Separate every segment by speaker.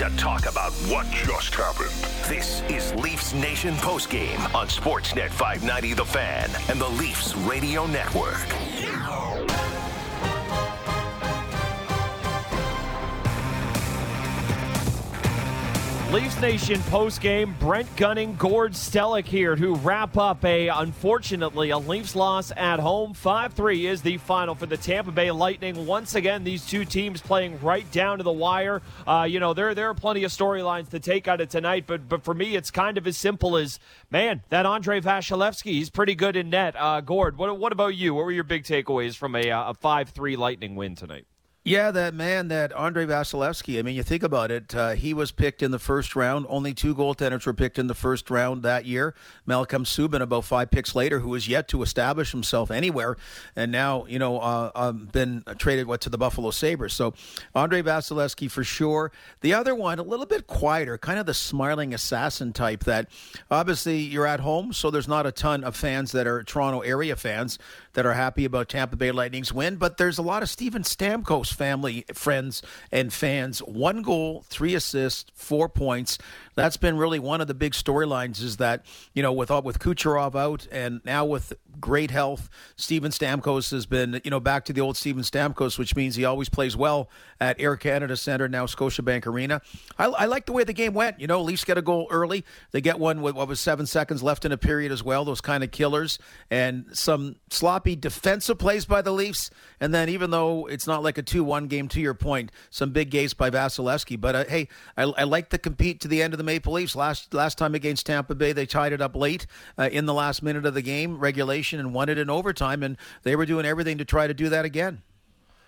Speaker 1: to talk about what just happened. This is Leafs Nation postgame on Sportsnet 590 The Fan and the Leafs Radio Network.
Speaker 2: Leafs Nation post game. Brent Gunning, Gord Stellick here to wrap up a unfortunately a Leafs loss at home. Five three is the final for the Tampa Bay Lightning. Once again, these two teams playing right down to the wire. Uh, you know there there are plenty of storylines to take out of tonight, but but for me it's kind of as simple as man that Andrei Vasilevskiy he's pretty good in net. Uh, Gord, what what about you? What were your big takeaways from a uh, a five three Lightning win tonight?
Speaker 3: Yeah, that man, that Andrei Vasilevskiy. I mean, you think about it. Uh, he was picked in the first round. Only two goaltenders were picked in the first round that year. Malcolm Subban, about five picks later, who was yet to establish himself anywhere, and now you know uh, um, been traded what to the Buffalo Sabres. So Andrei Vasilevskiy for sure. The other one, a little bit quieter, kind of the smiling assassin type. That obviously you're at home, so there's not a ton of fans that are Toronto area fans that are happy about Tampa Bay Lightning's win, but there's a lot of Steven Stamkos family, friends, and fans. One goal, three assists, four points that's been really one of the big storylines is that you know with with Kucherov out and now with great health, Steven Stamkos has been you know back to the old Steven Stamkos, which means he always plays well at Air Canada Centre now Scotiabank Arena. I, I like the way the game went. You know, Leafs get a goal early. They get one with what was seven seconds left in a period as well. Those kind of killers and some sloppy defensive plays by the Leafs. And then even though it's not like a two-one game, to your point, some big games by Vasilevskiy. But uh, hey, I, I like to compete to the end of the Maple Leafs. Last last time against Tampa Bay, they tied it up late uh, in the last minute of the game, regulation, and won it in overtime. And they were doing everything to try to do that again.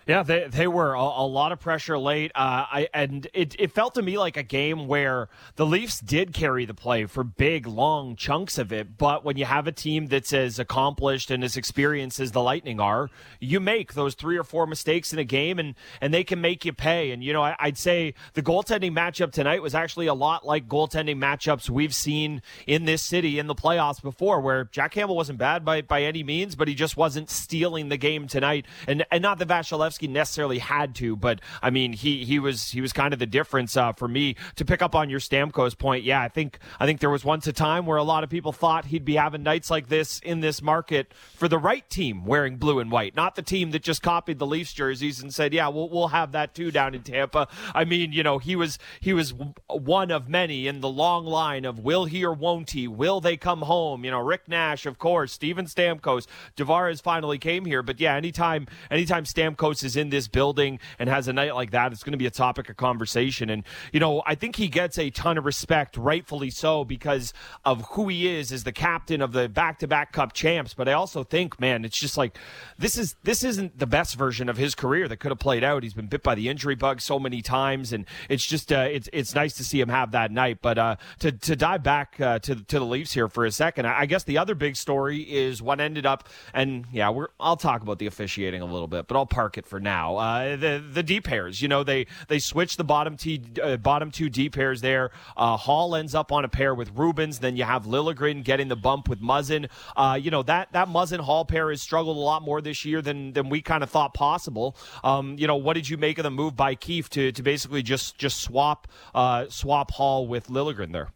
Speaker 2: Yeah, they they were a, a lot of pressure late. Uh, I and it, it felt to me like a game where the Leafs did carry the play for big long chunks of it. But when you have a team that's as accomplished and as experienced as the Lightning are, you make those three or four mistakes in a game, and and they can make you pay. And you know, I, I'd say the goaltending matchup tonight was actually a lot like goaltending matchups we've seen in this city in the playoffs before, where Jack Campbell wasn't bad by by any means, but he just wasn't stealing the game tonight. And and not the Vasilevskiy necessarily had to, but I mean, he he was he was kind of the difference uh, for me. To pick up on your Stamkos point, yeah, I think I think there was once a time where a lot of people thought he'd be having nights like this in this market for the right team wearing blue and white, not the team that just copied the Leafs jerseys and said, yeah, we'll we'll have that too down in Tampa. I mean, you know, he was he was one of many in the long line of will he or won't he? Will they come home? You know, Rick Nash, of course, Steven Stamkos, Tavares finally came here, but yeah, anytime anytime Stamkos is in this building and has a night like that, it's going to be a topic of conversation. And, you know, I think he gets a ton of respect, rightfully so, because of who he is as the captain of the back to back cup champs. But I also think, man, it's just like this is this isn't the best version of his career that could have played out. He's been bit by the injury bug so many times, and it's just uh, it's it's nice to see him have that night. But uh, to to dive back uh, to to the Leafs here for a second, I guess the other big story is what ended up, and yeah, we're I'll talk about the officiating a little bit, but I'll park it for now. Uh, the the D pairs, you know, they they switch the bottom t uh, bottom two D pairs there. Uh, Holl ends up on a pair with Rubins. Then you have Liljegren getting the bump with Muzzin. Uh, you know that that Muzzin Holl pair has struggled a lot more this year than than we kind of thought possible. Um, you know, what did you make of the move by Keefe to to basically just just swap uh, swap Holl with Liljegren there?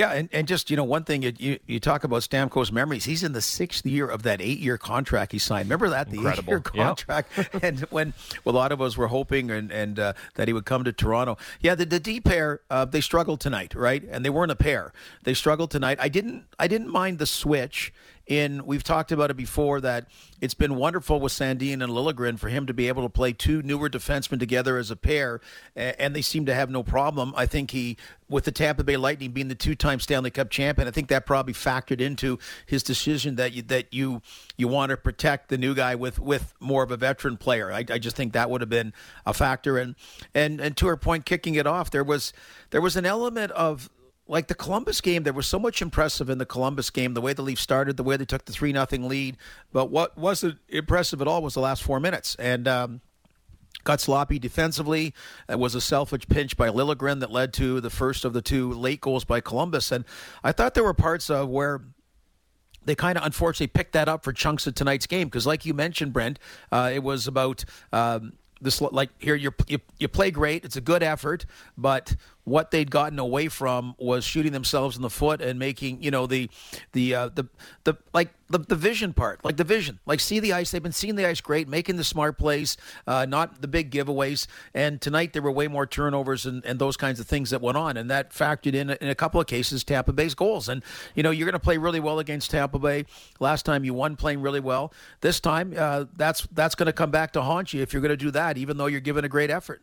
Speaker 3: Yeah, and, and just you know one thing you, you talk about Stamkos memories. He's in the sixth year of that eight year contract he signed. Remember that the eight year contract, yep. and when well, a lot of us were hoping and and uh, that he would come to Toronto. Yeah, the, the D pair uh, they struggled tonight, right? And they weren't a pair. They struggled tonight. I didn't I didn't mind the switch in we've talked about it before that it's been wonderful with Sandin and Liljegren for him to be able to play two newer defensemen together as a pair, and they seem to have no problem. I think he, with the Tampa Bay Lightning being the two-time Stanley Cup champion, I think that probably factored into his decision that you, that you you want to protect the new guy with with more of a veteran player. I, I just think that would have been a factor, and and and to her point, kicking it off, there was there was an element of like the Columbus game, there was so much impressive in the Columbus game, the way the Leafs started, the way they took the 3 nothing lead. But what wasn't impressive at all was the last four minutes. And, um, got sloppy defensively. It was a selfish pinch by Liljegren that led to the first of the two late goals by Columbus. And I thought there were parts of where they kind of unfortunately picked that up for chunks of tonight's game because, like you mentioned, Brent, uh, it was about um, this like here you you play great. It's a good effort, but what they'd gotten away from was shooting themselves in the foot and making you know the the uh, the the like the, the vision part like the vision like see the ice they've been seeing the ice great making the smart plays uh, not the big giveaways. And tonight there were way more turnovers and, and those kinds of things that went on. And that factored in in a couple of cases Tampa Bay's goals. And you know you're going to play really well against Tampa Bay. Last time you won playing really well. This time uh, that's that's going to come back to haunt you if you're going to do that even though you're giving a great effort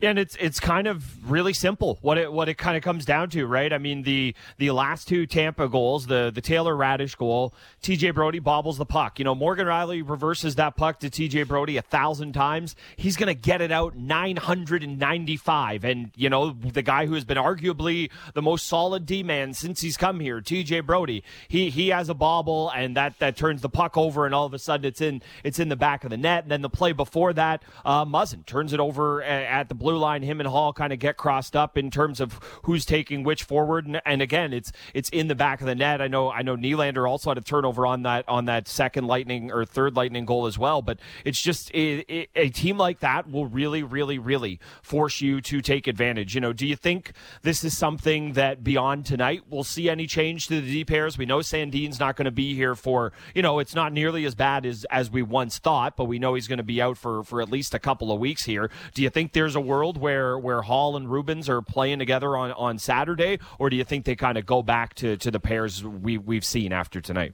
Speaker 2: and it's it's kind of really simple what it what it kind of comes down to, right? I mean the the last two Tampa goals, the the Taylor Raddysh goal, TJ Brodie bobbles the puck. You know, Morgan Rielly reverses that puck to TJ Brodie a thousand times. He's gonna get it out nine hundred and you know, the guy who has been arguably the most solid D man since he's come here, TJ Brodie. he he has a bobble and that that turns the puck over and all of a sudden it's in it's in the back of the net. And then the play before that, uh Muzzin turns it over at the blue line. Him and Holl kind of get crossed up in terms of who's taking which forward. And, and, again, it's it's in the back of the net. I know I know Nylander also had a turnover on that on that second Lightning or third Lightning goal as well. But it's just it, it, a team like that will really, really, really force you to take advantage. You know, do you think this is something that beyond tonight we'll see any change to the D pairs? We know Sandin's not going to be here for you know it's not nearly as bad as as we once thought, but we know he's going to be out for for at least a couple of weeks here. Do you think there's a world where where Holl and Rubins are playing together on, on Saturday, or do you think they kind of go back to, to the pairs we we've seen after tonight?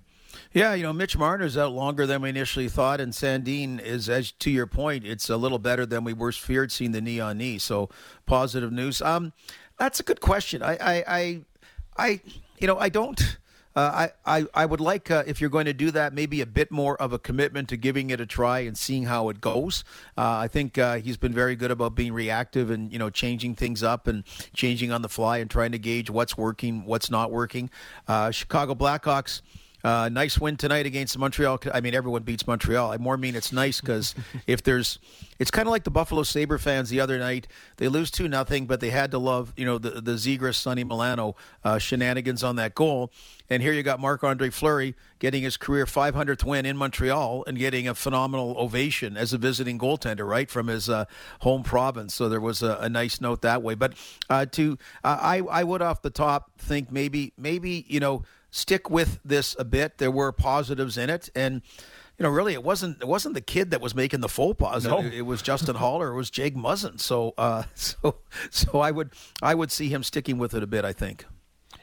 Speaker 3: Yeah, you know, Mitch Marner's out longer than we initially thought, and Sandin is, as to your point, it's a little better than we were feared seeing the knee on knee. So positive news. Um, that's a good question. I, I, I, I you know, I don't. Uh, I, I, I would like, uh, if you're going to do that, maybe a bit more of a commitment to giving it a try and seeing how it goes. Uh, I think he's been very good about being reactive and, you know, changing things up and changing on the fly and trying to gauge what's working, what's not working. Chicago Blackhawks. Uh, nice win tonight against Montreal. I mean, everyone beats Montreal. I more mean it's nice because if there's, it's kind of like the Buffalo Saber fans the other night. They lose two nothing, but they had to love, you know, the the Zegras Sonny Milano uh, shenanigans on that goal. And here you got Marc Andre Fleury getting his career 500th win in Montreal and getting a phenomenal ovation as a visiting goaltender, right from his uh, home province. So there was a, a, nice note that way. But uh, to I I would off the top think maybe maybe you know stick with this a bit. There were positives in it, and you know, really, it wasn't it wasn't the kid that was making the full positive. No. It, it, was Justin Haller. It was Jake Muzzin. So, uh, so, so I would I would see him sticking with it a bit. I think.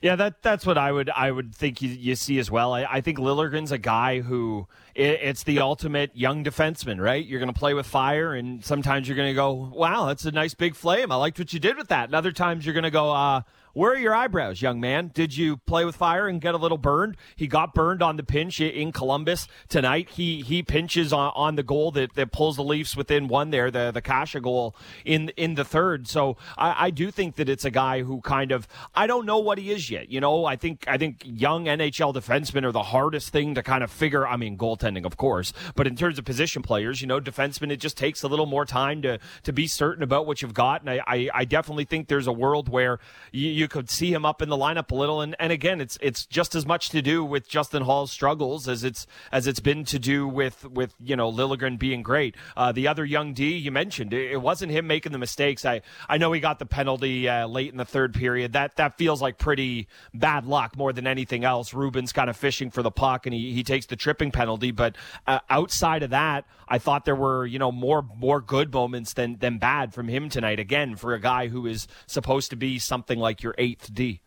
Speaker 2: Yeah, that that's what I would I would think you, you see as well. I, I think Liljegren's a guy who it, it's the ultimate young defenseman, right? You're going to play with fire, and sometimes you're going to go, "Wow, that's a nice big flame. I liked what you did with that." And other times you're going to go, uh, where are your eyebrows, young man? Did you play with fire and get a little burned? He got burned on the pinch in Columbus tonight. He he pinches on, on the goal that, that pulls the Leafs within one there, the the Kase goal in in the third. So I, I do think that it's a guy who kind of I don't know what he is yet. You know, I think I think young NHL defensemen are the hardest thing to kind of figure. I mean, goaltending, of course, but in terms of position players, you know, defensemen, it just takes a little more time to to be certain about what you've got. And I I, I definitely think there's a world where you, you you could see him up in the lineup a little. And, and again, it's it's just as much to do with Justin Holl's struggles as it's as it's been to do with with you know Liljegren being great. Uh, the other young D you mentioned, it, it, wasn't him making the mistakes. I I know he got the penalty uh, late in the third period. That that feels like pretty bad luck more than anything else. Rubins kind of fishing for the puck and he, he takes the tripping penalty. But uh, outside of that, I thought there were you know more more good moments than than bad from him tonight. Again, for a guy who is supposed to be something like your eighth D.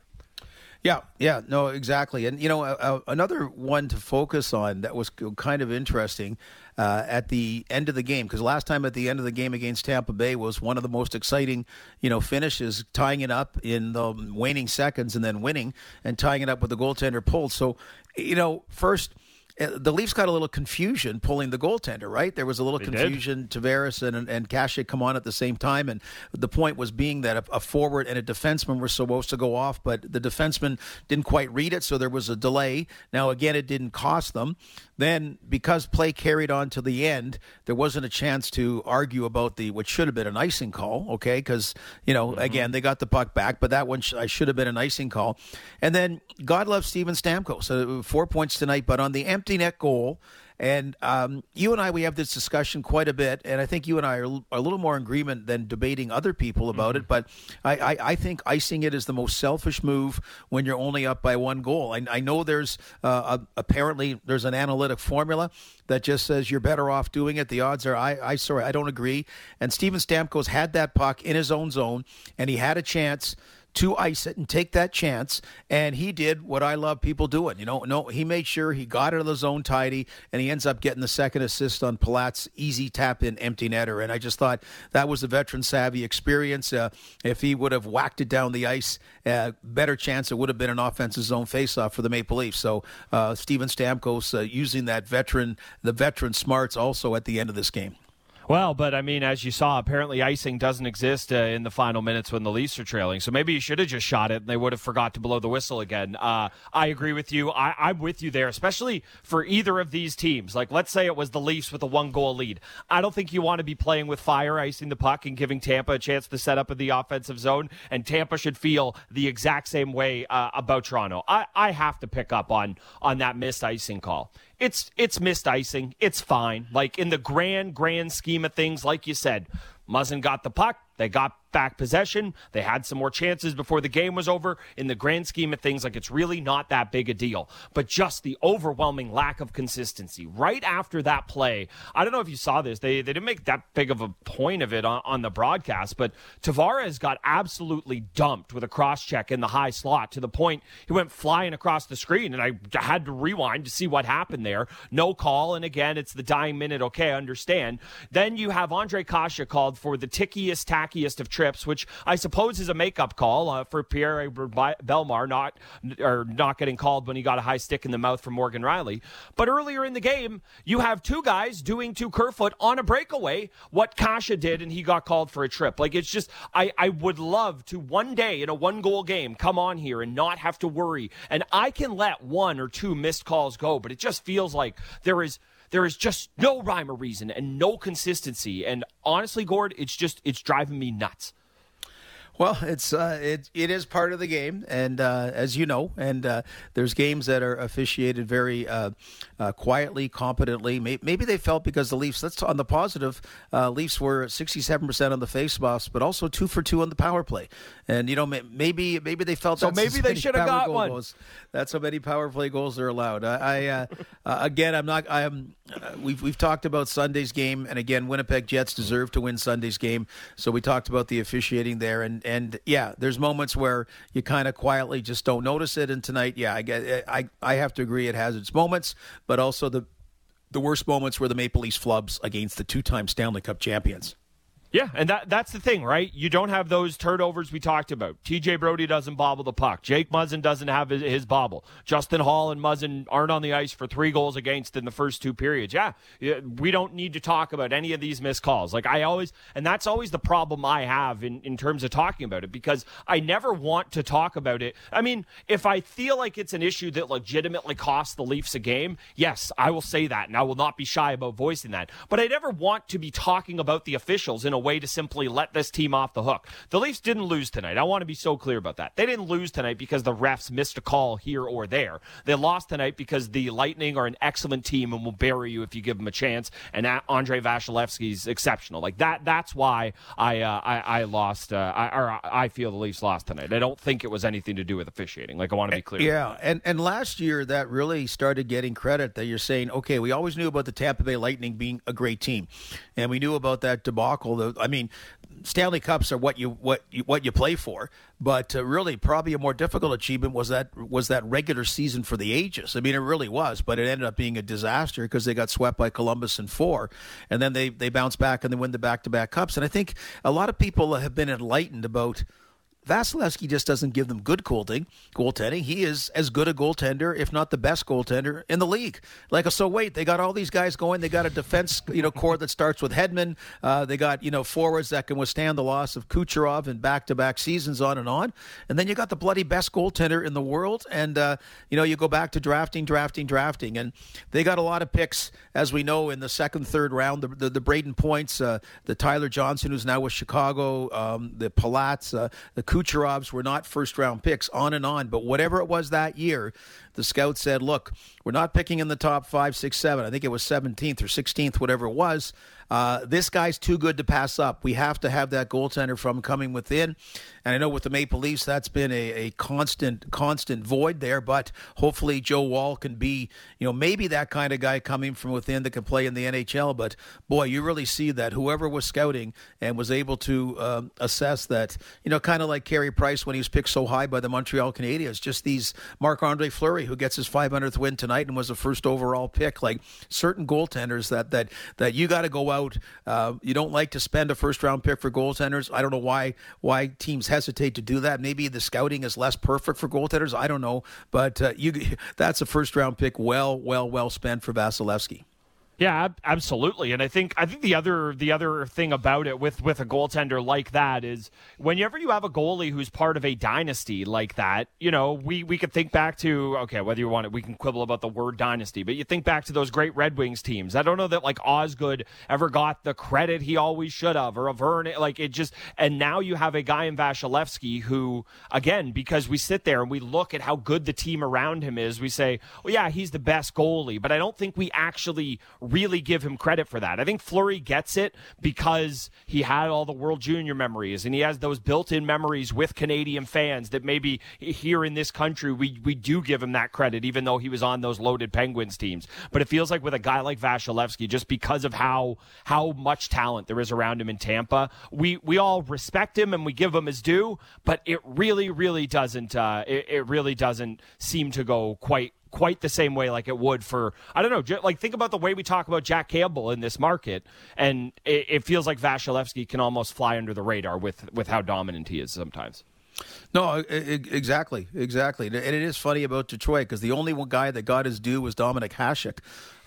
Speaker 3: Yeah, yeah, no, exactly. And, you know, uh, another one to focus on that was kind of interesting uh, at the end of the game, because last time at the end of the game against Tampa Bay was one of the most exciting, you know, finishes, tying it up in the waning seconds and then winning and tying it up with the goaltender pulled. So, you know, first – the Leafs got a little confusion pulling the goaltender, right? There was a little they confusion. Did. Tavares and, and Kase come on at the same time. And the point was being that a, a, forward and a defenseman were supposed to go off, but the defenseman didn't quite read it, so there was a delay. Now, again, it didn't cost them. Then, because play carried on to the end, there wasn't a chance to argue about the what should have been an icing call, okay? Because, you know, mm-hmm. again, they got the puck back, but that one sh- should have been an icing call. And then, God love Steven Stamkos. So, four points tonight, but on the empty net goal, And um, you and I, we have this discussion quite a bit, and I think you and I are a little more in agreement than debating other people about mm-hmm. it. But I, I, I, think icing it is the most selfish move when you're only up by one goal. I, I know there's uh, a, apparently there's an analytic formula that just says you're better off doing it. The odds are, I, I sorry, I don't agree. And Steven Stamkos had that puck in his own zone, and he had a chance to ice it and take that chance. And he did what I love people doing. You know, no, he made sure he got out of the zone tidy, and he ends up getting the second assist on Palat's easy tap in empty netter. And I just thought that was a veteran savvy experience. Uh, if he would have whacked it down the ice, uh, better chance it would have been an offensive zone faceoff for the Maple Leafs. So uh, Steven Stamkos uh, using that veteran, the veteran smarts also at the end of this game.
Speaker 2: Well, but I mean, as you saw, apparently icing doesn't exist uh, in the final minutes when the Leafs are trailing. So maybe you should have just shot it and they would have forgot to blow the whistle again. Uh, I agree with you. I, am with you there, especially for either of these teams. Like, let's say it was the Leafs with a one goal lead. I don't think you want to be playing with fire, icing the puck, and giving Tampa a chance to set up in the offensive zone. And Tampa should feel the exact same way uh, about Toronto. I, I have to pick up on on that missed icing call it's it's missed icing. It's fine. Like in the grand grand scheme of things, like you said, Muzzin got the puck. They got back possession. They had some more chances before the game was over. In the grand scheme of things, like it's really not that big a deal. But just the overwhelming lack of consistency right after that play. I don't know if you saw this. They, they didn't make that big of a point of it on, on the broadcast, but Tavares got absolutely dumped with a cross check in the high slot to the point he went flying across the screen. And I had to rewind to see what happened there. No call. And again, it's the dying minute. Okay, I understand. Then you have Ondrej Kase called for the tickiest, tackiest of trips, which I suppose is a makeup call uh, for Pierre Bellemare not or not getting called when he got a high stick in the mouth from Morgan Rielly. But earlier in the game, you have two guys doing to Kerfoot on a breakaway what Kase did, and he got called for a trip. Like it's just, I, I would love to one day in a one goal game come on here and not have to worry. And I can let one or two missed calls go, but it just feels like there is there is just no rhyme or reason and no consistency. And honestly, Gord, it's just it's driving me nuts.
Speaker 3: Well, it's uh, it it is part of the game, and uh, as you know, and uh, there's games that are officiated very uh, uh, quietly, competently. Maybe they felt because the Leafs. Let's on the positive. Uh, Leafs were 67 percent on the faceoffs, but also two for two on the power play, and you know maybe maybe they felt
Speaker 2: so. Maybe they should have got one.
Speaker 3: Goals. That's how many power play goals are allowed. I, I again, I'm not. I'm. we've we've talked about Sunday's game, and again, Winnipeg Jets deserve to win Sunday's game. So we talked about the officiating there, and and yeah, there's moments where you kind of quietly just don't notice it. And tonight, yeah, I get, I I have to agree, it has its moments, but also the the worst moments were the Maple Leafs flubs against the two-time Stanley Cup champions.
Speaker 2: Yeah, and that that's the thing, right? You don't have those turnovers we talked about. TJ Brodie doesn't bobble the puck. Jake Muzzin doesn't have his, his, bobble. Justin Holl and Muzzin aren't on the ice for three goals against in the first two periods. Yeah, we don't need to talk about any of these missed calls. Like I always, and that's always the problem I have in, in terms of talking about it because I never want to talk about it. I mean, if I feel like it's an issue that legitimately costs the Leafs a game, yes, I will say that and I will not be shy about voicing that. But I never want to be talking about the officials in a a way to simply let this team off the hook. The Leafs didn't lose tonight. I want to be so clear about that. They didn't lose tonight because the refs missed a call here or there. They lost tonight because the Lightning are an excellent team and will bury you if you give them a chance. And Andrei Vasilevskiy's exceptional. Like that. That's why I uh, I, I, lost. Uh, I, or I feel the Leafs lost tonight. I don't think it was anything to do with officiating. Like I want to be clear.
Speaker 3: Yeah, and and last year that really started getting credit. That you're saying, okay, we always knew about the Tampa Bay Lightning being a great team, and we knew about that debacle. The I mean, Stanley Cups are what you what you, what you play for, but uh, really probably a more difficult achievement was that was that regular season for the ages. I mean, it really was, but it ended up being a disaster because they got swept by Columbus in four, and then they they bounce back and they win the back to back cups. And I think a lot of people have been enlightened about Vasilevskiy just doesn't give them good goaltending. Goaltending. He is as good a goaltender, if not the best goaltender in the league. Like so, wait, they got all these guys going. They got a defense, you know, core that starts with Hedman. Uh, they got you know forwards that can withstand the loss of Kucherov in back-to-back seasons, on and on. And then you got the bloody best goaltender in the world. And uh, you know, you go back to drafting, drafting, drafting, and they got a lot of picks, as we know, in the second, third round. The the, the Brayden Points, uh, the Tyler Johnson, who's now with Chicago, um, the Palats, uh, the Kucherovs were not first round picks, on and on. But whatever it was that year, the scouts said, look, we're not picking in the top five, six, seven. I think it was 17th or 16th, whatever it was. Uh, this guy's too good to pass up. We have to have that goaltender from coming within. And I know with the Maple Leafs, that's been a, a constant, constant void there. But hopefully, Joe Woll can be, you know, maybe that kind of guy coming from within that can play in the NHL. But boy, you really see that whoever was scouting and was able to um, assess that, you know, kind of like Carey Price when he was picked so high by the Montreal Canadiens, just these Marc Andre Fleury, who gets his 500th win tonight and was the first overall pick. Like certain goaltenders that that that you got to go out. Uh, you don't like to spend a first round pick for goaltenders. I don't know why why teams hesitate to do that. Maybe the scouting is less perfect for goaltenders. I don't know, but uh, you that's a first round pick well, well, well spent for Vasilevskiy.
Speaker 2: Yeah, absolutely. And I think I think the other the other thing about it with with a goaltender like that is whenever you have a goalie who's part of a dynasty like that, you know, we we could think back to okay, whether you want it, we can quibble about the word dynasty, but you think back to those great Red Wings teams. I don't know that like Osgood ever got the credit he always should have, or a Vern like it just. And now you have a guy in Vasilevskiy who, again, because we sit there and we look at how good the team around him is, we say, well, yeah, he's the best goalie, but I don't think we actually really give him credit for that. I think Fleury gets it because he had all the World Junior memories and he has those built-in memories with Canadian fans that maybe here in this country we we do give him that credit even though he was on those loaded Penguins teams. But it feels like with a guy like Vasilevskiy just because of how how much talent there is around him in Tampa, we we all respect him and we give him his due, but it really really doesn't uh, it, it really doesn't seem to go quite quite the same way like it would for I don't know like think about the way we talk about Jack Campbell in this market and it, it feels like Vasilevskiy can almost fly under the radar with with how dominant he is sometimes.
Speaker 3: No, exactly, exactly, and it is funny about Detroit because the only one guy that got his due was Dominik Hasek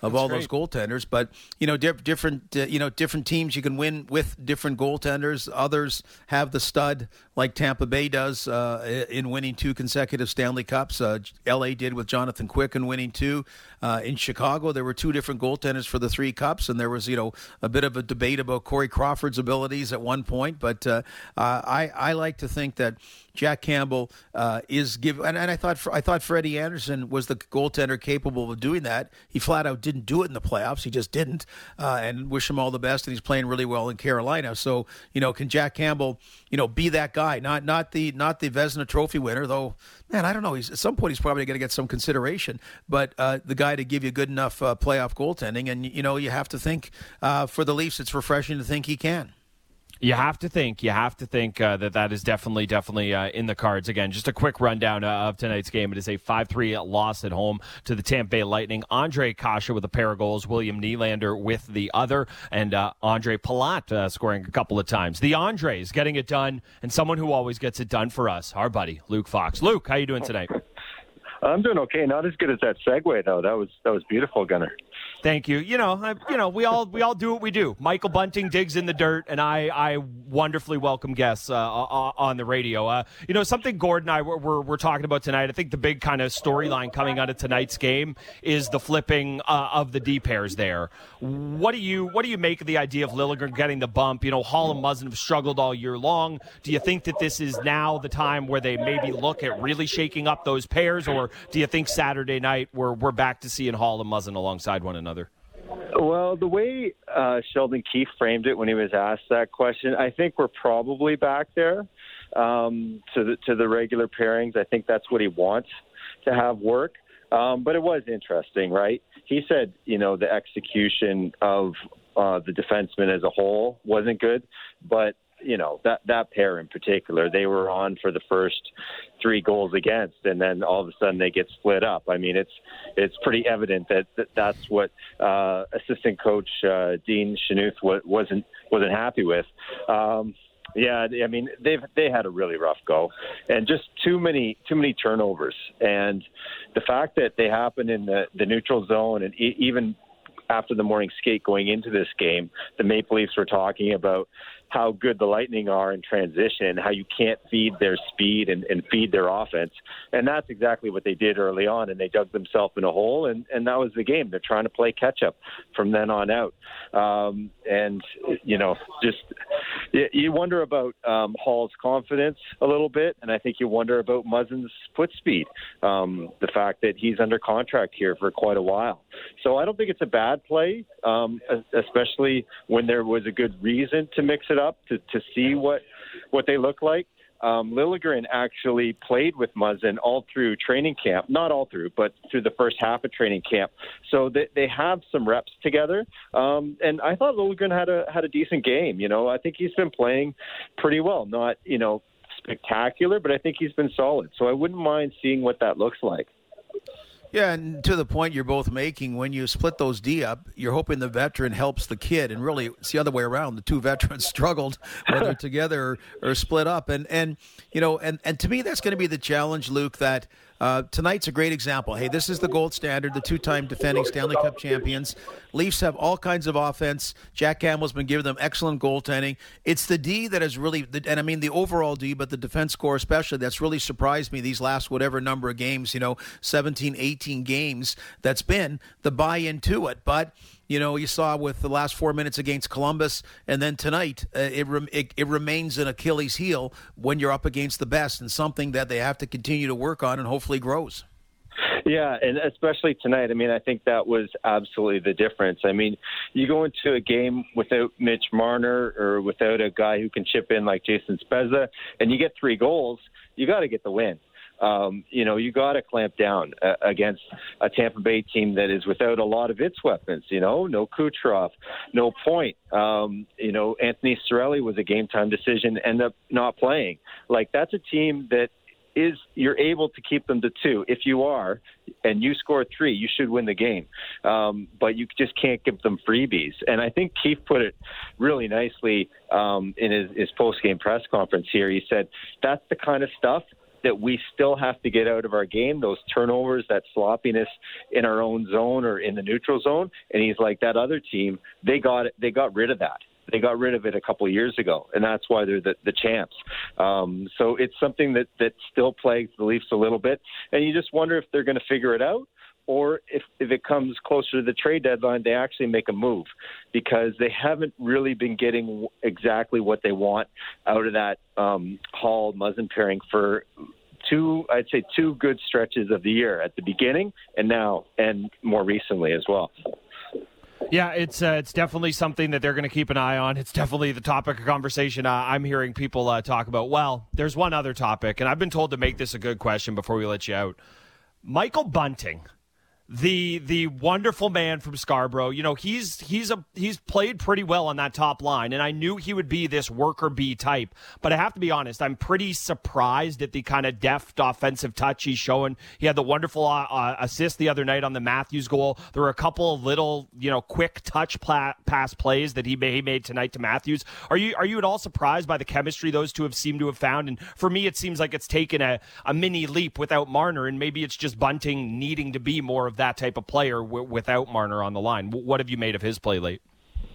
Speaker 3: of That's all those goaltenders. But you know, di- different uh, you know different teams you can win with different goaltenders. Others have the stud like Tampa Bay does uh, in winning two consecutive Stanley Cups. Uh, L.A. did with Jonathan Quick in winning two. Uh, in Chicago, there were two different goaltenders for the three cups, and there was you know a bit of a debate about Corey Crawford's abilities at one point. But uh, I I like to think that Jack Campbell uh, is give, and, and I thought I thought Freddie Anderson was the goaltender capable of doing that. He flat out didn't do it in the playoffs. He just didn't. Uh, and wish him all the best. And he's playing really well in Carolina. So you know, can Jack Campbell you know be that guy? Not not the not the Vezina Trophy winner though. Man, I don't know. He's at some point he's probably going to get some consideration, but uh, the guy to give you good enough uh, playoff goaltending, and you know you have to think uh, for the Leafs, it's refreshing to think he can.
Speaker 2: You have to think. You have to think uh, that that is definitely, definitely uh, in the cards. Again, just a quick rundown uh, of tonight's game. It is a 5 3 loss at home to the Tampa Bay Lightning. Andre Kase with a pair of goals, William Nylander with the other, and uh, Ondrej Palat uh, scoring a couple of times. The Andres getting it done, and someone who always gets it done for us, our buddy, Luke Fox. Luke, how you doing tonight?
Speaker 4: I'm doing okay. Not as good as that segue though. That was that was beautiful, Gunner.
Speaker 2: Thank you. You know, I, you know, we all we all do what we do. Michael Bunting digs in the dirt, and I I wonderfully welcome guests uh, on the radio. Uh, you know, something Gord and I were, were, were talking about tonight. I think the big kind of storyline coming out of tonight's game is the flipping uh, of the D pairs. There, what do you what do you make of the idea of Liljegren getting the bump? You know, Holl and Muzzin have struggled all year long. Do you think that this is now the time where they maybe look at really shaking up those pairs, or do you think Saturday night we're we're back to seeing Holl and Muzzin alongside one another?
Speaker 4: Well, the way uh, Sheldon Keefe framed it when he was asked that question, I think we're probably back there um, to the to the regular pairings. I think that's what he wants to have work. Um, but it was interesting, right? He said, you know, the execution of uh, the defenseman as a whole wasn't good, but you know that that pair in particular they were on for the first three goals against and then all of a sudden they get split up. I mean it's it's pretty evident that, that that's what uh assistant coach uh dean Phaneuf wasn't wasn't happy with. Um yeah, I mean they've they had a really rough go, and just too many too many turnovers, and the fact that they happened in the the neutral zone, and e- even after the morning skate going into this game, the Maple Leafs were talking about how good the Lightning are in transition how you can't feed their speed and, and feed their offense. And that's exactly what they did early on, and they dug themselves in a hole, and, and that was the game. They're trying to play catch up from then on out. Um, and, you know, just you wonder about um, Holl's confidence a little bit, and I think you wonder about Muzzin's foot speed, um, the fact that he's under contract here for quite a while. So I don't think it's a bad play, um, especially when there was a good reason to mix it up to, to see what what they look like um, Liljegren actually played with Muzzin all through training camp. Not all through, but through the first half of training camp. So they, they have some reps together. Um, and I thought Liljegren had a had a decent game. You know, I think he's been playing pretty well. Not you know spectacular, but I think he's been solid. So I wouldn't mind seeing what that looks like.
Speaker 3: Yeah, and to the point you're both making, when you split those D up, you're hoping the veteran helps the kid, and really it's the other way around. The two veterans struggled whether together or, or split up, and and you know, and and to me that's going to be the challenge, Luke. That uh, tonight's a great example. Hey, this is the gold standard, the two time defending Stanley Cup champions. Leafs have all kinds of offense. Jack Campbell's been giving them excellent goaltending. It's the D that has really, and I mean the overall D, but the defense score especially, that's really surprised me these last whatever number of games, you know, 17, 18 games that's been the buy in to it. But you know, you saw with the last four minutes against Columbus, and then tonight, uh, it, it, it remains an Achilles heel when you're up against the best, and something that they have to continue to work on and hopefully grows.
Speaker 4: Yeah, and especially tonight. I mean, I think that was absolutely the difference. I mean, you go into a game without Mitch Marner or without a guy who can chip in like Jason Spezza, and you get three goals, you got to get the win um, you know, you got to clamp down uh, against a Tampa Bay team that is without a lot of its weapons. You know, no Kucherov, no Point. Um, you know, Anthony Cirelli was a game time decision, end up not playing. Like that's a team that is you're able to keep them to two. If you are, and you score three, you should win the game. Um, but you just can't give them freebies. And I think Keefe put it really nicely um, in his, his post game press conference here. He said that's the kind of stuff that we still have to get out of our game, those turnovers, that sloppiness in our own zone or in the neutral zone. And he's like, that other team, they got it, they got rid of that. They got rid of it a couple of years ago, and that's why they're the, the champs. Um, so it's something that that still plagues the Leafs a little bit, and you just wonder if they're going to figure it out or if, if it comes closer to the trade deadline, they actually make a move because they haven't really been getting exactly what they want out of that um, Holl Muzzin pairing for two, I'd say, two good stretches of the year at the beginning and now, and more recently as well.
Speaker 2: Yeah, it's uh, it's definitely something that they're going to keep an eye on. It's definitely the topic of conversation uh, I'm hearing people uh, talk about. Well, there's one other topic, and I've been told to make this a good question before we let you out. Michael Bunting the the wonderful man from Scarborough. You know, he's he's a he's played pretty well on that top line, and I knew he would be this worker bee type. But I have to be honest, I'm pretty surprised at the kind of deft offensive touch he's showing. He had the wonderful uh, uh, assist the other night on the Matthews goal. There were a couple of little you know quick touch pla- pass plays that he made, he made tonight to Matthews. Are you are you at all surprised by the chemistry those two have seemed to have found? And for me, it seems like it's taken a, a mini leap without Marner, and maybe it's just Bunting needing to be more of that type of player w- without Marner on the line. W- what have you made of his play late?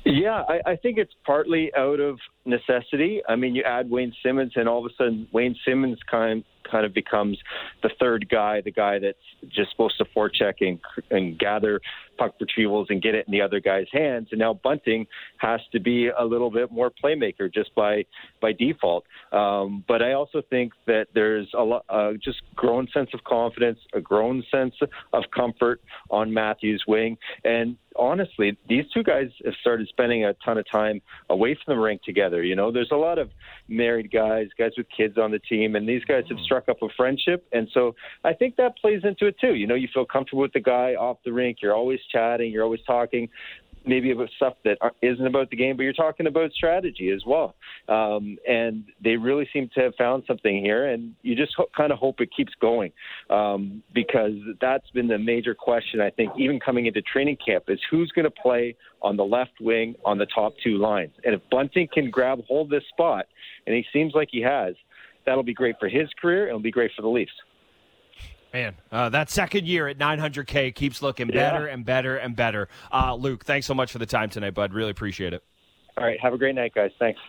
Speaker 4: Yeah, I, I think it's partly out of necessity. I mean, you add Wayne Simmonds, and all of a sudden, Wayne Simmonds kind kind of becomes the third guy, the guy that's just supposed to forecheck and, and gather puck retrievals and get it in the other guy's hands. And now Bunting has to be a little bit more playmaker just by by default. Um, but I also think that there's a lot, uh, just grown sense of confidence, a grown sense of comfort on Matthews' wing, and honestly, these two guys have started spending a ton of time away from the rink together. You know, there's a lot of married guys, guys with kids on the team, and these guys have struck up a friendship. And so I think that plays into it too. You know, you feel comfortable with the guy off the rink. You're always chatting. You're always talking maybe about stuff that isn't about the game, but you're talking about strategy as well. Um, and they really seem to have found something here, and you just ho- kind of hope it keeps going um, because that's been the major question, I think, even coming into training camp is who's going to play on the left wing on the top two lines. And if Bunting can grab hold this spot, and he seems like he has, that'll be great for his career and it'll be great for the Leafs.
Speaker 2: Man, uh, that second year at 900K keeps looking better yeah. and better and better. Uh, Luke, thanks so much for the time tonight, bud. Really appreciate it.
Speaker 4: All right. Have a great night, guys. Thanks.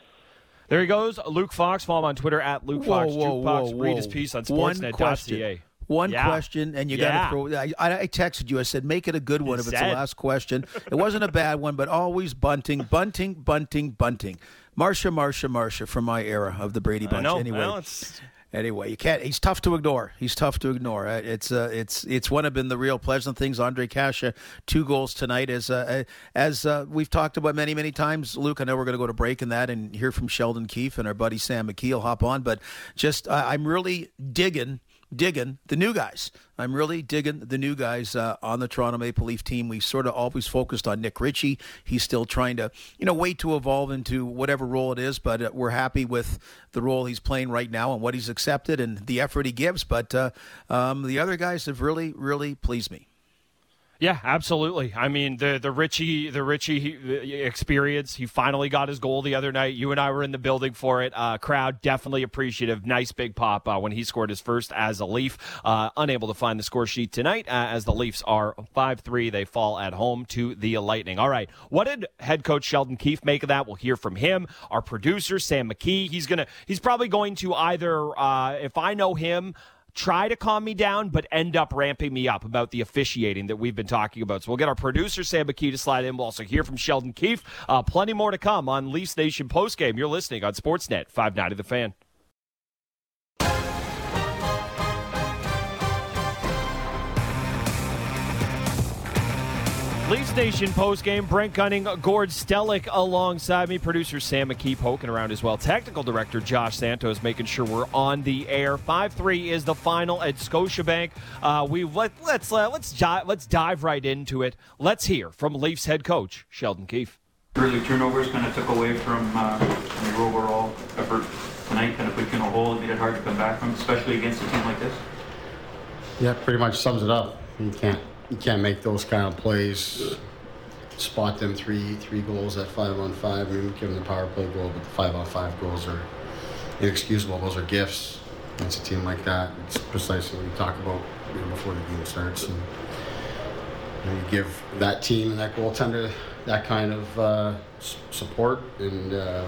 Speaker 2: There he goes, Luke Fox. Follow him on Twitter at Luke Fox
Speaker 3: Whoa, whoa,
Speaker 2: Jukebox.
Speaker 3: whoa,
Speaker 2: Read his piece on
Speaker 3: One
Speaker 2: Sportsnet.ca.
Speaker 3: One
Speaker 2: Yeah.
Speaker 3: question, and you
Speaker 2: Yeah.
Speaker 3: got to throw. I, I texted you. I said, make it a good one
Speaker 2: You
Speaker 3: if it's the last question. It wasn't a bad one, but always bunting, bunting, bunting, bunting. Marsha, Marsha, Marsha from my era of the Brady Bunch.
Speaker 2: know.
Speaker 3: Anyway,
Speaker 2: Well, it's
Speaker 3: Anyway, you can't. He's tough to ignore. He's tough to ignore. Uh, It's uh, it's it's one of been the real pleasant things. Andre Kase, two goals tonight. As uh, as uh, we've talked about many many times, Luke. I know we're going to go to break in that and hear from Sheldon Keefe and our buddy Sam McKee will hop on. But just uh, I'm really digging digging the new guys. I'm really digging the new guys uh, on the Toronto Maple Leaf team. We sort of always focused on Nick Ritchie. He's still trying to, you know, wait to evolve into whatever role it is. But uh, we're happy with the role he's playing right now and what he's accepted and the effort he gives. But uh, um, the other guys have really, really pleased me.
Speaker 2: Yeah, absolutely. I mean, the the Ritchie the Ritchie experience. He finally got his goal the other night. You and I were in the building for it. Uh, crowd definitely appreciative. Nice big pop uh, when he scored his first as a Leaf. Uh, unable to find the score sheet tonight uh, as the Leafs are five three. They fall at home to the Lightning. All right, what did head coach Sheldon Keefe make of that? We'll hear from him. Our producer Sam McKee. He's gonna. He's probably going to either, uh, if I know him try to calm me down, but end up ramping me up about the officiating that we've been talking about. So we'll get our producer, Sam McKee, to slide in. We'll also hear from Sheldon Keefe. Uh, plenty more to come on Leafs Nation postgame. You're listening on Sportsnet 590 The Fan. Leafs Nation postgame. Brent Gunning, Gord Stellick alongside me. Producer Sam McKee poking around as well. Technical director Josh Santos making sure we're on the air. Five three is the final at Scotiabank. Uh, we let, let's uh, let's di- let's dive right into it. Let's hear from Leafs head coach Sheldon Keefe.
Speaker 5: Early turnovers kind of took away from, uh, from your overall effort tonight. Kind of put you in a hole and made it hard to come back from, especially against a team like this.
Speaker 6: Yeah, pretty much sums it up. You can't you can't make those kind of plays. Spot them three three goals at five on five. I mean, give them the power play goal, but the five on five goals are inexcusable. Those are gifts against a team like that. It's precisely what we talk about you know, before the game starts. And, you, know, you give that team and that goaltender that kind of uh, support, and uh,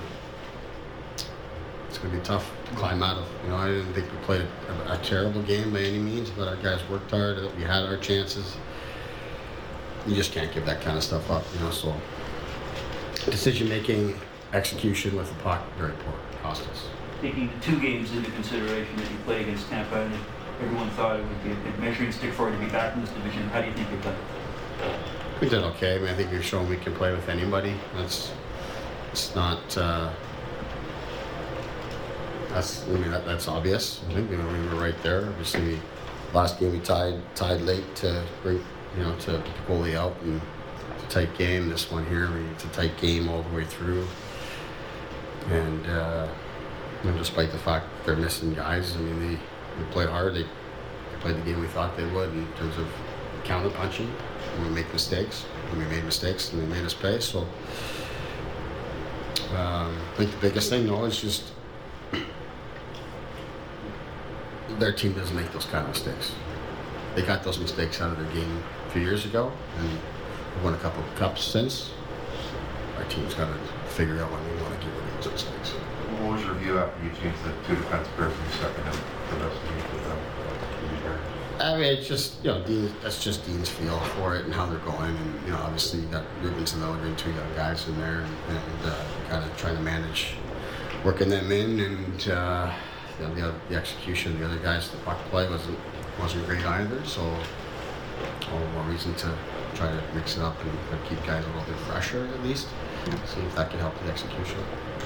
Speaker 6: it's going to be tough to climb out of. You know, I didn't think we played a, a terrible game by any means, but our guys worked hard. We had our chances. You just can't give that kind of stuff up, you know. So, decision making, execution with the puck, very poor. Cost us.
Speaker 5: Taking the two games into consideration that you play against Tampa, and everyone thought it would be a big measuring stick for you to be back in this division. How do you think you've done?
Speaker 6: We did okay. I mean, I think we've shown we can play with anybody. That's it's not. Uh, that's I mean that, that's obvious. I think you know we were right there. Obviously, last game we tied tied late to bring you know to the goalie out and it's tight game. This one here, it's a tight game all the way through. And uh, know, despite the fact they're missing guys, I mean they, they played hard. They, they played the game we thought they would in terms of counter punching. We make mistakes. And we made mistakes, and they made us pay. So um, I think the biggest thing, though, is just their team doesn't make those kind of mistakes. They got those mistakes out of their game a few years ago, and we won a couple of cups since. Our team's got to figure out when we want to get rid of those mistakes.
Speaker 7: What was your view after you changed the two defense pairs you stuck in the rest of with them?
Speaker 6: I mean, it's just you know, Dean, that's just Dean's feel for it and how they're going, and you know, obviously you got Rubens and Elgin, two young guys in there, and, and uh, kind of trying to manage working them in, and uh, you know, the, the execution, of the other guys, the puck play wasn't wasn't great either, so all the more reason to try to mix it up and keep guys a little bit fresher at least, see if that can help the execution.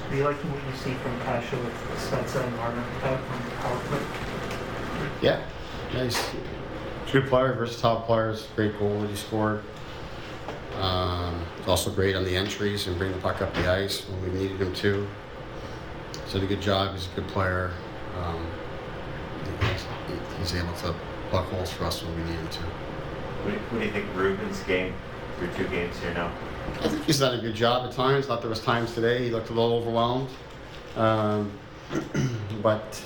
Speaker 8: Do you like what you see from Kase with Spezza and Marner out on the power play?
Speaker 6: Yeah, nice. he's he's good player, versus versatile players, great goal that he scored. Um, also great on the entries and bring the puck up the ice when we needed him to. He's did a good job. He's a good player. Um, he's, he's able to pluck holes for us when we need him to.
Speaker 9: What do, you, what do you think Rubins' game through two games here now?
Speaker 6: I think he's done a good job at times. Thought there was times today he looked a little overwhelmed, um, but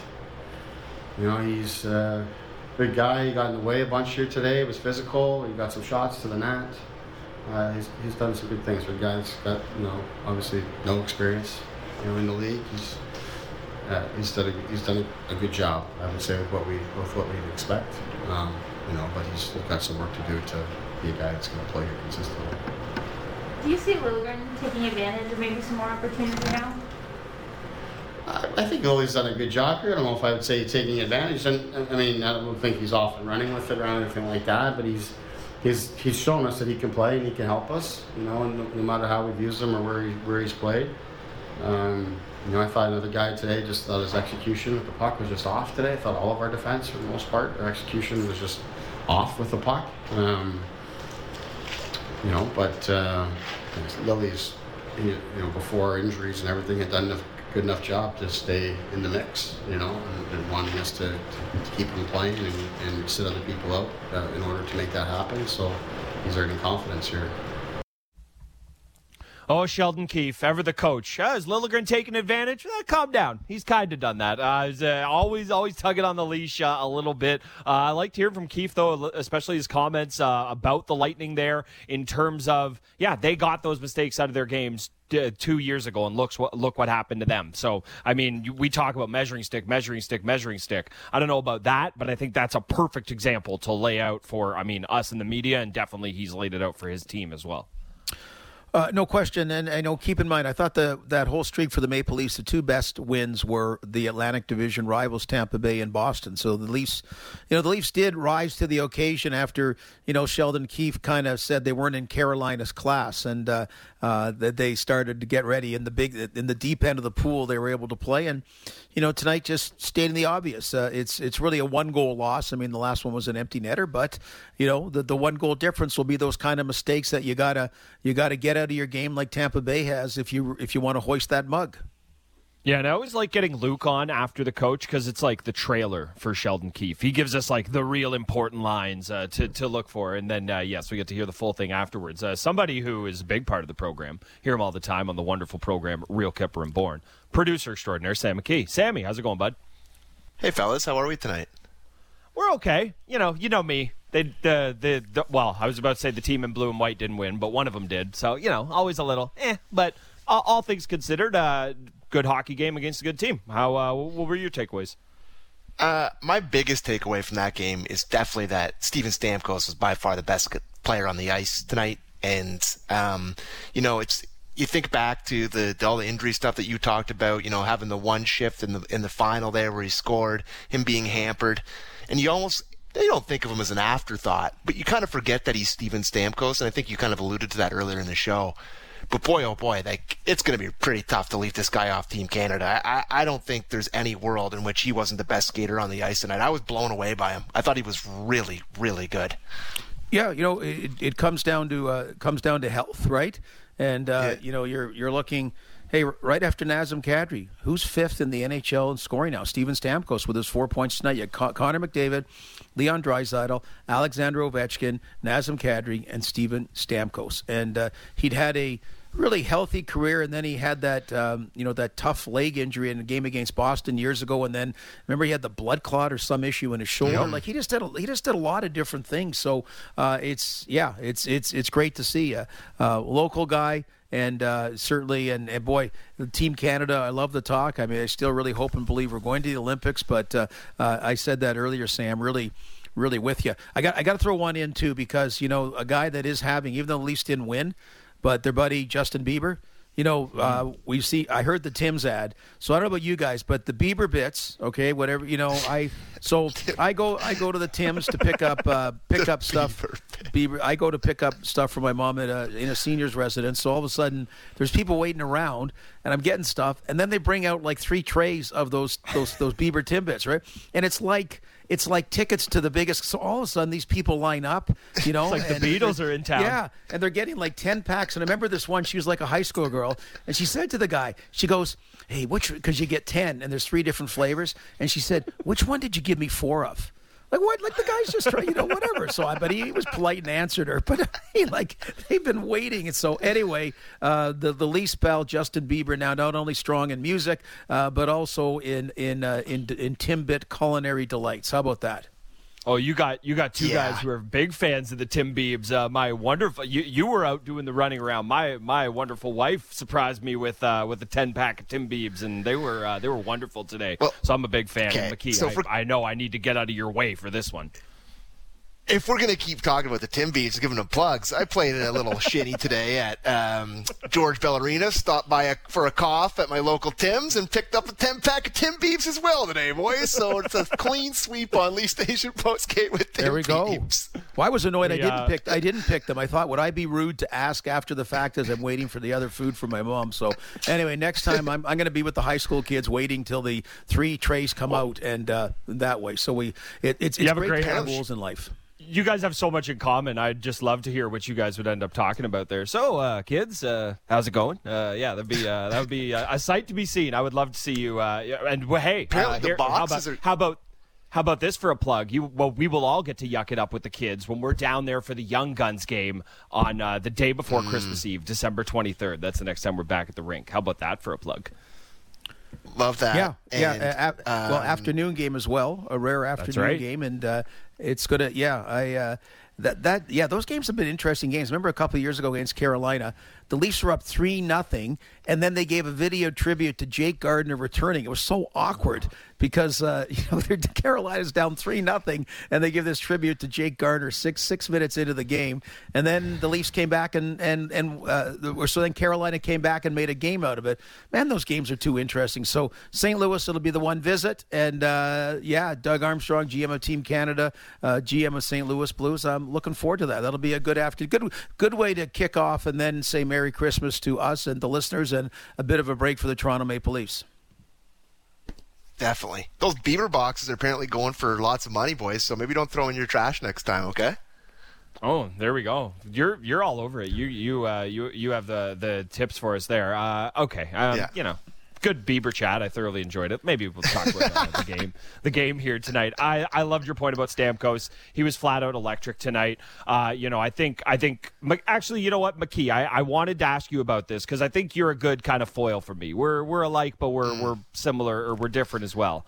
Speaker 6: you know he's a big guy. He got in the way a bunch here today. It was physical. He got some shots to the net. Uh, he's, he's done some good things for a guy that's got you know obviously no experience. you know, in the league. He's uh, he's done a, he's done a, good job, I would say, with what we with what we'd expect. Um, you know, but he's got some work to do to be a guy that's going to play here consistently.
Speaker 10: Do you see Liljegren taking advantage of maybe some more opportunity now?
Speaker 6: I think Lily's done a good job here. I don't know if I would say taking advantage. And I mean, I don't think he's off and running with it or anything like that. But he's he's he's shown us that he can play and he can help us. You know, and no, no matter how we've used him or where he, where he's played. Um, you know, I thought another guy today just thought his execution with the puck was just off today. I thought all of our defense, for the most part, our execution was just off with the puck. Um, you know, but uh, Lily's, you know, before injuries and everything, had done a good enough job to stay in the mix, you know, and, and wanting us to, to, keep him playing and, and sit other people out uh, in order to make that happen. So he's earning confidence here.
Speaker 2: Oh, Sheldon Keefe, ever the coach. Uh, is Liljegren taking advantage? Uh, calm down. He's kind of done that. Uh, he's uh, always, always tugging on the leash uh, a little bit. Uh, I liked hearing from Keefe, though, especially his comments about the Lightning there in terms of, yeah, they got those mistakes out of their games two years ago, and looks what look what happened to them. So, I mean, we talk about measuring stick, measuring stick, measuring stick. I don't know about that, but I think that's a perfect example to lay out for, I mean, us in the media, and definitely he's laid it out for his team as well.
Speaker 3: Uh, no question, and I know. Keep in mind, I thought the that whole streak for the Maple Leafs, the two best wins were the Atlantic Division rivals, Tampa Bay and Boston. So the Leafs, you know, the Leafs did rise to the occasion after you know Sheldon Keefe kind of said they weren't in Carolina's class, and uh, uh, that they started to get ready in the big in the deep end of the pool. They were able to play, and you know tonight just stating the obvious. Uh, it's it's really a one goal loss. I mean, the last one was an empty netter, but you know the the one goal difference will be those kind of mistakes that you gotta you gotta get out of your game like Tampa Bay has if you if you want to hoist that mug.
Speaker 2: Yeah, and I always like getting Luke on after the coach because it's like the trailer for Sheldon Keefe. He gives us like the real important lines uh, to to look for, and then uh, yes, we get to hear the full thing afterwards. Uh, somebody who is a big part of the program, hear him all the time on the wonderful program Real Kyper and Bourne, Producer extraordinaire Sam McKee. Sammy, how's it going, bud?
Speaker 11: Hey, fellas, how are we tonight?
Speaker 2: We're okay. You know, you know me. They the, the the well, I was about to say the team in blue and white didn't win, but one of them did. So you know, always a little eh. But all, all things considered, uh, good hockey game against a good team. How uh, what were your takeaways?
Speaker 11: Uh, my biggest takeaway from that game is definitely that Steven Stamkos was by far the best player on the ice tonight, and um, you know it's you think back to the, all the injury stuff that you talked about, you know, having the one shift in the in the final there where he scored, him being hampered, and you almost they don't think of him as an afterthought, but you kind of forget that he's Steven Stamkos, and I think you kind of alluded to that earlier in the show. But boy, oh boy, like it's going to be pretty tough to leave this guy off Team Canada. I, I don't think there's any world in which he wasn't the best skater on the ice tonight. I was blown away by him. I thought he was really, really good.
Speaker 3: Yeah, you know, it, it comes down to uh, comes down to health, right? And uh, yeah. you know, you're you're looking. Hey, right after Nazem Kadri, who's fifth in the NHL in scoring now? Steven Stamkos with his four points tonight. You had Con- Connor McDavid, Leon Draisaitl, Alexander Ovechkin, Nazem Kadri, and Steven Stamkos. And uh, he'd had a really healthy career, and then he had that um, you know that tough leg injury in a game against Boston years ago, and then remember he had the blood clot or some issue in his shoulder. Yeah. Like he just did a, he just did a lot of different things. So uh, it's yeah, it's it's it's great to see a, a local guy. And uh, certainly, and, and, boy, Team Canada, I love the talk. I mean, I still really hope and believe we're going to the Olympics. But uh, uh I said that earlier, Sam. Really, really with you. I got I got to throw one in too because you know a guy that is having, even though the Leafs didn't win, but their buddy Justin Bieber. You know, uh, we see. I heard the Tim's ad, so I don't know about you guys, but the Bieber bits, okay, whatever. You know, I so I go I go to the Tim's to pick up uh, pick up stuff. Bieber, I go to pick up stuff for my mom at a, in a seniors residence. So all of a sudden, there's people waiting around, and I'm getting stuff, and then they bring out like three trays of those those those Bieber Timbits, right? And it's like it's like tickets to the biggest. So all of a sudden, these people line up. You know,
Speaker 2: it's like the Beatles are in town.
Speaker 3: Yeah, and they're getting like ten packs. And I remember this one. She was like a high school girl, and she said to the guy, she goes, "Hey, which? Because you get ten, and there's three different flavors." And she said, "Which one did you give me four of?" Like what? Like the guy's just trying, you know, whatever. So I, but he, was polite and answered her. But he, like they've been waiting. And so anyway, uh, the the Lee spell Justin Bieber now not only strong in music, uh, but also in in uh, in in Timbit culinary delights. How about that?
Speaker 2: Oh, you got you got two
Speaker 11: Yeah.
Speaker 2: guys who are big fans of the Tim Beebs. Uh, my wonderful, you you were out doing the running around. My my wonderful wife surprised me with uh, with a ten pack of Tim Beebs, and they were uh, they were wonderful today. so I'm a big fan
Speaker 11: okay,
Speaker 2: of McKee.
Speaker 11: so
Speaker 2: I,
Speaker 11: for-
Speaker 2: I know I need to get out of your way for this one.
Speaker 11: If we're gonna keep talking about the Tim Beebs, giving them plugs, I played a little shitty today at um, George Ballerina. Stopped by a, for a cough at my local Tim's and picked up a ten pack of Tim Beebs as well today, boys. So it's a clean sweep on Leafs Nation Post Game with Tim
Speaker 3: There we go.
Speaker 11: Beebs.
Speaker 3: Well, I was annoyed I didn't
Speaker 2: uh,
Speaker 3: pick. I didn't pick them. I thought, would I be rude to ask after the fact as I'm waiting for the other food from my mom? So anyway, next time I'm, I'm going to be with the high school kids waiting till the three trays come out and uh, that way. So we it, it's
Speaker 2: You
Speaker 3: it's
Speaker 2: have a
Speaker 3: great,
Speaker 2: great
Speaker 3: to rules in life.
Speaker 2: You guys have so much in common. I'd just love to hear what you guys would end up talking about there. So, uh, kids, uh, how's it going? Uh, yeah, that'd be uh, that would be uh, a sight to be seen. I would love to see you. Uh, and well, hey,
Speaker 11: Apparently
Speaker 2: uh,
Speaker 11: the
Speaker 2: here- how
Speaker 11: boxes
Speaker 2: about,
Speaker 11: are-
Speaker 2: how about how about this for a plug? You well, we will all get to yuck it up with the kids when we're down there for the Young Guns game on uh, the day before
Speaker 11: Mm.
Speaker 2: Christmas Eve, December twenty third. That's the next time we're back at the rink. How about that for a plug?
Speaker 11: Love that.
Speaker 3: Yeah, yeah. Uh, ap- well,
Speaker 11: um,
Speaker 3: afternoon game as well, a rare afternoon
Speaker 2: right.
Speaker 3: game, and uh, it's gonna. Yeah, I. Uh, that that yeah, those games have been interesting games. Remember a couple of years ago against Carolina, the Leafs were up three nothing, and then they gave a video tribute to Jake Gardiner returning. It was so awkward because uh, you know Carolina's down three nothing, and they give this tribute to Jake Gardiner six six minutes into the game, and then the Leafs came back and and and uh, so then Carolina came back and made a game out of it. Man, those games are too interesting. So St. Louis, it'll be the one visit, and uh, yeah, Doug Armstrong, GM of Team Canada, uh, GM of St. Louis Blues. Looking forward to that. That'll be a good after good good way to kick off and then say Merry Christmas to us and the listeners, and a bit of a break for the Toronto Maple Leafs.
Speaker 11: Definitely. Those beaver boxes are apparently going for lots of money, boys. So maybe don't throw in your trash next time, okay?
Speaker 2: Oh, there we go. You're you're all over it. You you uh, you you have the the tips for us there. Uh, okay, um,
Speaker 11: Yeah.
Speaker 2: you know, good Bieber chat. I thoroughly enjoyed it. Maybe we'll talk about uh, the game the game here tonight. I I loved your point about Stamkos. He was flat out electric tonight. Uh, you know, I think I think actually, you know what, McKee, I, I wanted to ask you about this because I think you're a good kind of foil for me. We're we're alike, but we're we're similar or we're different as well.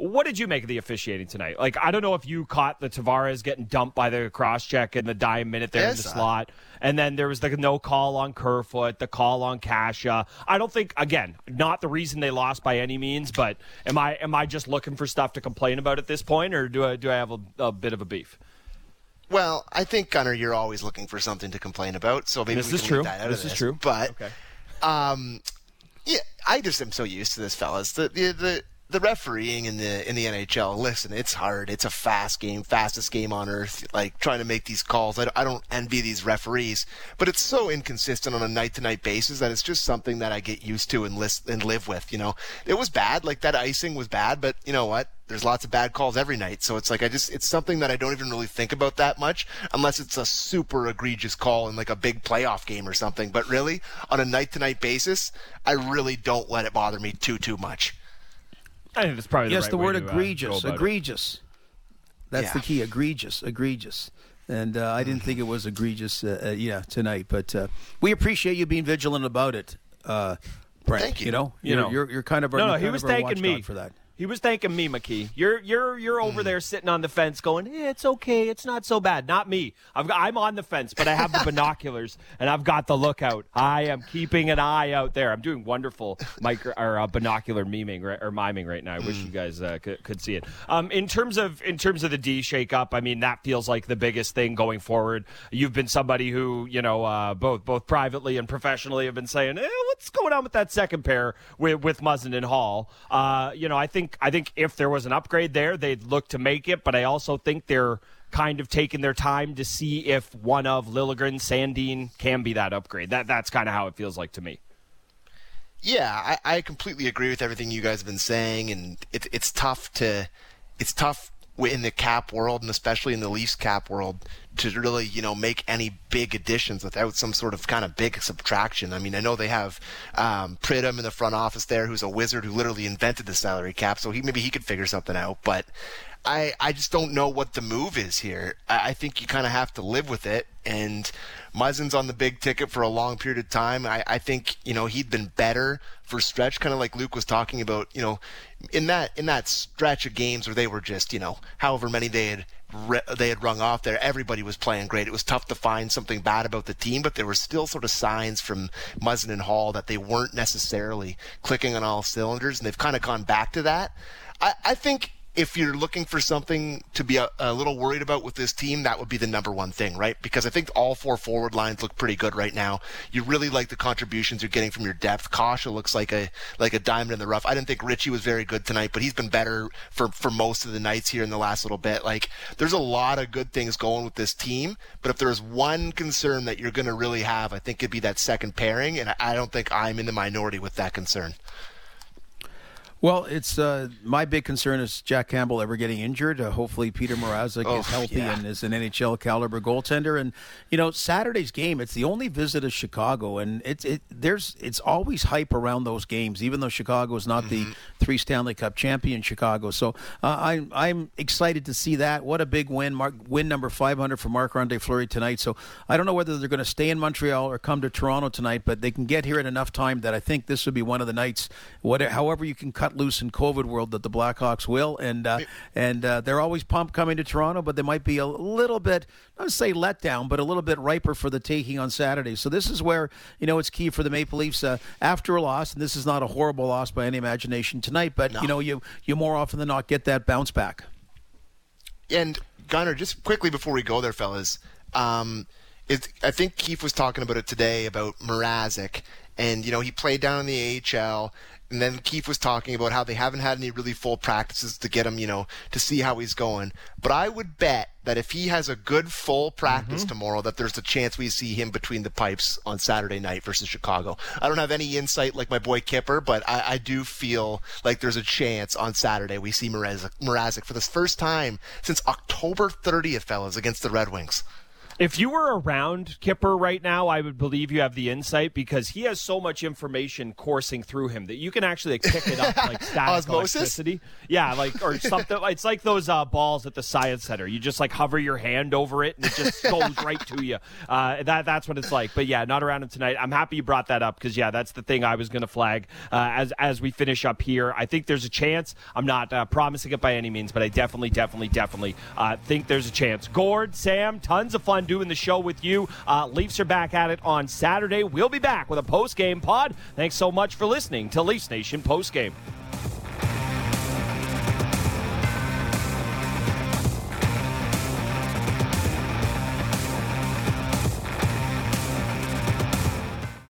Speaker 2: What did you make of the officiating tonight? Like, I don't know if you caught the Tavares getting dumped by the cross check in the dime minute there in the
Speaker 11: Yes,
Speaker 2: slot, and then there was the no call on Kerfoot, the call on Kase. I don't think, again, not the reason they lost by any means, but am I am I just looking for stuff to complain about at this point, or do I do I have a, a bit of a beef?
Speaker 11: Well, I think Gunner, you're always looking for something to complain about, so maybe
Speaker 2: This
Speaker 11: we
Speaker 2: is
Speaker 11: can
Speaker 2: true.
Speaker 11: that out
Speaker 2: This
Speaker 11: of
Speaker 2: is
Speaker 11: this.
Speaker 2: true.
Speaker 11: But
Speaker 2: Okay.
Speaker 11: um, yeah, I just am so used to this, fellas. The the the, the refereeing in the in the NHL. Listen, it's hard. It's a fast game, fastest game on earth. Like trying to make these calls. I I don't envy these referees, but it's so inconsistent on a night to night basis that it's just something that I get used to and list and live with. You know, it was bad. Like that icing was bad, but you know what? There's lots of bad calls every night, so it's like I just it's something that I don't even really think about that much unless it's a super egregious call in like a big playoff game or something. But really, on a night to night basis, I really don't let it bother me too too much.
Speaker 2: I think that's probably
Speaker 3: yes,
Speaker 2: right
Speaker 3: the word
Speaker 2: to, uh,
Speaker 3: egregious,
Speaker 2: it.
Speaker 3: egregious. That's
Speaker 11: Yeah.
Speaker 3: the key. Egregious, egregious. And uh, I didn't think it was egregious, uh, uh, yeah, tonight. But uh, we appreciate you being vigilant about it, uh, Brent.
Speaker 11: Thank you.
Speaker 3: know,
Speaker 2: You
Speaker 3: you're,
Speaker 2: know.
Speaker 3: you're, you're kind of our,
Speaker 2: No, no, he was thanking me
Speaker 3: for that.
Speaker 2: He was thanking me, McKee. You're you're you're over there sitting on the fence, going, eh, "It's okay, it's not so bad." Not me. I've got, I'm on the fence, but I have the binoculars and I've got the lookout. I am keeping an eye out there. I'm doing wonderful micro or uh, binocular memeing right, or miming right now. I wish you guys uh, could, could see it. Um, in terms of in terms of the D shakeup, I mean that feels like the biggest thing going forward. You've been somebody who you know uh, both both privately and professionally have been saying, eh, "What's going on with that second pair with with Muzzin and Holl?" Uh, you know, I think I think if there was an upgrade there, they'd look to make it, but I also think they're kind of taking their time to see if one of Liljegren, Sandin can be that upgrade. That that's kind of how it feels like to me.
Speaker 11: Yeah, I, I completely agree with everything you guys have been saying, and it, it's tough to, it's tough in the cap world, and especially in the Leafs cap world, to really you know make any big additions without some sort of kind of big subtraction. I mean, I know they have um, Pridham in the front office there, who's a wizard who literally invented the salary cap, so he maybe he could figure something out. But I, I just don't know what the move is here. I, I think you kind of have to live with it. And Muzzin's on the big ticket for a long period of time. I, I think, you know, he'd been better for stretch, kind of like Luke was talking about, you know, in that in that stretch of games where they were just, you know, however many they had they had rung off there. Everybody was playing great. It was tough to find something bad about the team, but there were still sort of signs from Muzzin and Holl that they weren't necessarily clicking on all cylinders, and they've kind of gone back to that. I, I think if you're looking for something to be a, a, little worried about with this team, that would be the number one thing, right? Because I think all four forward lines look pretty good right now. You really like the contributions you're getting from your depth. Kase looks like a like a diamond in the rough. I didn't think Ritchie was very good tonight, but he's been better for for most of the nights here in the last little bit. Like there's a lot of good things going with this team, but if there's one concern that you're going to really have, I think it'd be that second pairing, and I don't think I'm in the minority with that concern.
Speaker 3: Well, it's uh, my big concern is Jack Campbell ever getting injured. Uh, hopefully, Peter Mrazek oh, is healthy yeah. and is an NHL caliber goaltender. And you know, Saturday's game, it's the only visit of Chicago, and it's it there's it's always hype around those games, even though Chicago is not mm-hmm. the three Stanley Cup champion Chicago. So uh, I'm I'm excited to see that. What a big win! Mark, win number 500 for Marc-Andre Fleury tonight. So I don't know whether they're going to stay in Montreal or come to Toronto tonight, but they can get here in enough time that I think this would be one of the nights. Whatever, however you can cut cut loose in COVID world that the Blackhawks will, and uh, and uh, they're always pumped coming to Toronto, but they might be a little bit, not say let down, but a little bit riper for the taking on Saturday. So this is where you know it's key for the Maple Leafs uh, after a loss, and this is not a horrible loss by any imagination tonight, but no. you know you you more often than not get that bounce back.
Speaker 11: And Gunner, just quickly before we go there, fellas. Um, it, I think Keefe was talking about it today about Mrazek, and you know he played down in the AHL, and then Keefe was talking about how they haven't had any really full practices to get him, you know, to see how he's going. But I would bet that if he has a good full practice mm-hmm. tomorrow, that there's a chance we see him between the pipes on Saturday night versus Chicago. I don't have any insight like my boy Kyper, but I, I do feel like there's a chance on Saturday we see Mrazek, Mrazek for the first time since October 30th, fellas, against the Red Wings.
Speaker 2: If you were around Kyper right now, I would believe you have the insight because he has so much information coursing through him that you can actually like, pick it up like static
Speaker 11: Osmosis?
Speaker 2: electricity. Yeah, like or something. it's like those uh, balls at the science center. You just like hover your hand over it and it just goes right to you. Uh, that that's what it's like. But yeah, not around him tonight. I'm happy you brought that up because yeah, that's the thing I was going to flag uh, as as we finish up here. I think there's a chance. I'm not uh, promising it by any means, but I definitely, definitely, definitely uh, think there's a chance. Gord, Sam, tons of fun doing the show with you. Uh, Leafs are back at it on Saturday. We'll be back with a post game pod. Thanks so much for listening to Leafs Nation Post Game.